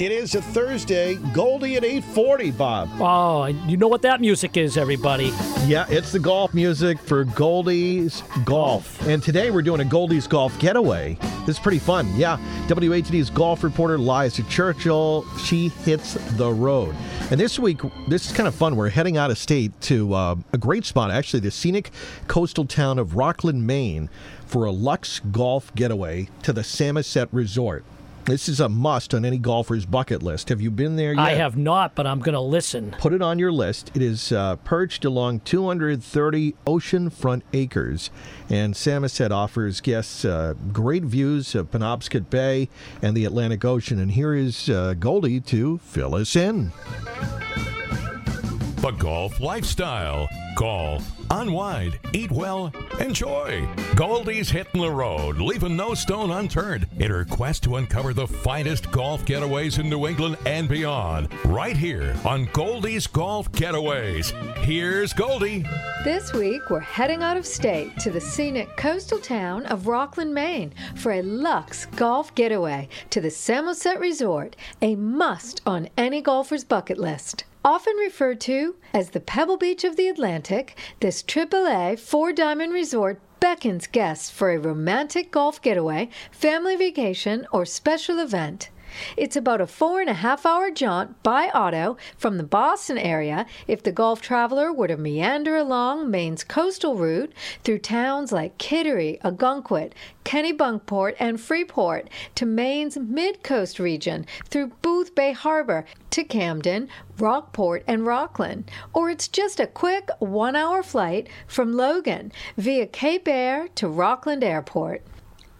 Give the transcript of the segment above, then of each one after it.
It is a Thursday. Goldie at 840, Bob. Oh, you know what that music is, everybody. Yeah, it's the golf music for Goldie's Golf. And today we're doing a Goldie's Golf getaway. This is pretty fun. Yeah, WATD's golf reporter Liza Churchill, she hits the road. And this week, this is kind of fun. We're heading out of state to uh, a great spot, actually, the scenic coastal town of Rockland, Maine, for a luxe golf getaway to the Samoset Resort. This is a must on any golfer's bucket list. Have you been there yet? I have not, but I'm going to listen. Put it on your list. It is uh, perched along 230 oceanfront acres, and Samoset offers guests uh, great views of Penobscot Bay and the Atlantic Ocean. And here is uh, Goldie to fill us in. The golf lifestyle. Golf. Unwind, eat well, enjoy. Goldie's hitting the road, leaving no stone unturned in her quest to uncover the finest golf getaways in New England and beyond. Right here on Goldie's Golf Getaways. Here's Goldie. This week, we're heading out of state to the scenic coastal town of Rockland, Maine for a luxe golf getaway to the Samoset Resort, a must on any golfer's bucket list. Often referred to as the Pebble Beach of the Atlantic, this AAA four diamond resort beckons guests for a romantic golf getaway, family vacation, or special event. It's about a four and a half hour jaunt by auto from the Boston area if the golf traveler were to meander along Maine's coastal route through towns like Kittery, Ogunquit, Kennebunkport, and Freeport to Maine's mid coast region through Boothbay Harbor to Camden, Rockport, and Rockland. Or it's just a quick one hour flight from Logan via Cape Air to Rockland Airport.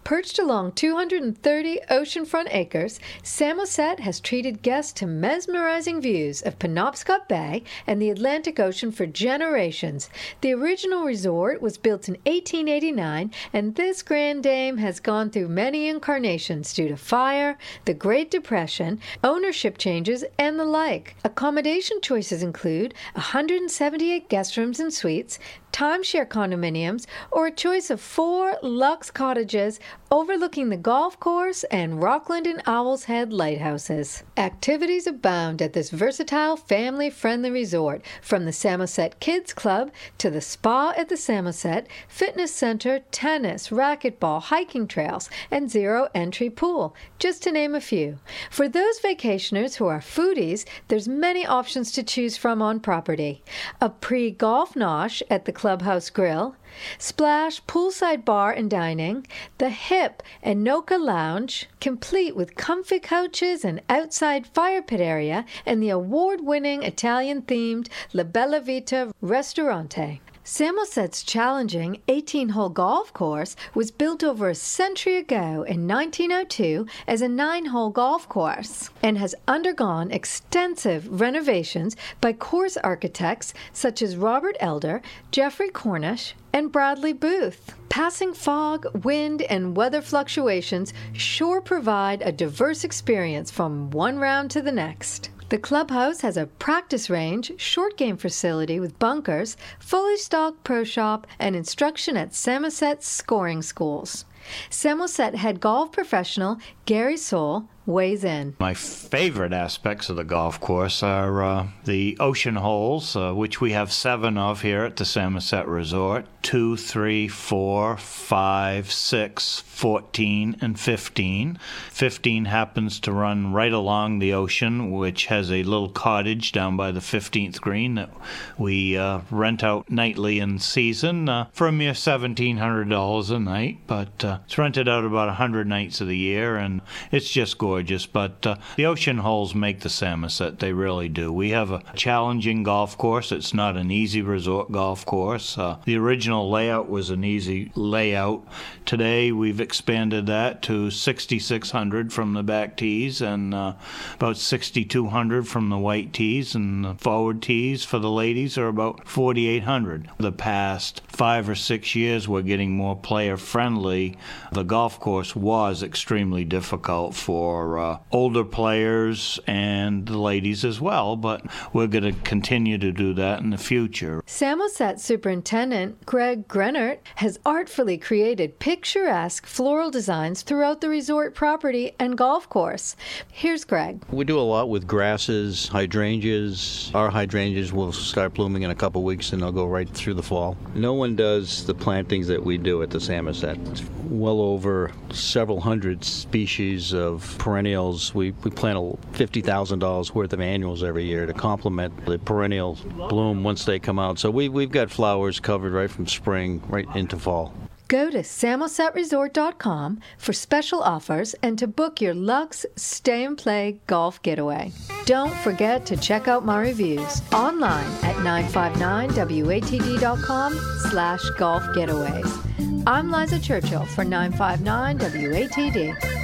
Perched along 230 oceanfront acres, Samoset has treated guests to mesmerizing views of Penobscot Bay and the Atlantic Ocean for generations. The original resort was built in 1889, and this grand dame has gone through many incarnations due to fire, the Great Depression, ownership changes, and the like. Accommodation choices include 178 guest rooms and suites, timeshare condominiums, or a choice of four luxe cottages overlooking the golf course and Rockland and Owl's Head lighthouses. Activities abound at this versatile, family friendly resort, from the Samoset Kids Club to the spa at the Samoset, fitness center, tennis, racquetball, hiking trails, and zero entry pool, just to name a few. For those vacationers who are foodies, there's many options to choose from on property. A pre golf nosh at the Clubhouse Grill, Splash poolside bar and dining, the hip Enoteca Lounge, complete with comfy couches and outside fire pit area, and the award winning Italian themed La Bella Vita Ristorante. Samoset's challenging 18 hole golf course was built over a century ago in 1902 as a nine hole golf course and has undergone extensive renovations by course architects such as Robert Elder, Geoffrey Cornish, and Bradley Booth. Passing fog, wind, and weather fluctuations sure provide a diverse experience from one round to the next. The clubhouse has a practice range, short game facility with bunkers, fully stocked pro shop, and instruction at Samoset scoring schools. Samoset head golf professional Gary Soule weighs in. My favorite aspects of the golf course are uh, the ocean holes, uh, which we have seven of here at the Samoset Resort two, three, four, five, six, 14, and 15. 15 happens to run right along the ocean, which has a little cottage down by the 15th green that we uh, rent out nightly in season uh, for a mere $1,700 a night, but uh, it's rented out about 100 nights of the year, and it's just gorgeous. But uh, the ocean holes make the Samoset, they really do. We have a challenging golf course. It's not an easy resort golf course. Uh, the original layout was an easy layout. Today we've expanded that to 6,600 from the back tees and uh, about 6,200 from the white tees, and the forward tees for the ladies are about 4,800. The past five or six years, we're getting more player friendly. The golf course was extremely difficult for for uh, older players and the ladies as well. But we're going to continue to do that in the future. Samoset Superintendent Greg Grenert has artfully created picturesque floral designs throughout the resort property and golf course. Here's Greg. We do a lot with grasses, hydrangeas. Our hydrangeas will start blooming in a couple weeks and they'll go right through the fall. No one does the plantings that we do at the Samoset. It's well over several hundred species of perennials. We, we plant $50,000 worth of annuals every year to complement the perennial bloom once they come out. So we, we've got flowers covered right from spring right into fall. Go to samosetresort.com for special offers and to book your Luxe Stay and Play golf getaway. Don't forget to check out my reviews online at 959watd.com slash golf getaways. I'm Liza Churchill for 959 WATD.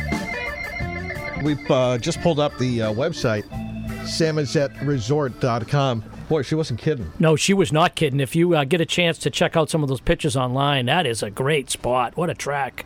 We've uh, just pulled up the uh, website, samosetresort.com. Boy, she wasn't kidding. No, she was not kidding. If you uh, get a chance to check out some of those pictures online, that is a great spot. What a track.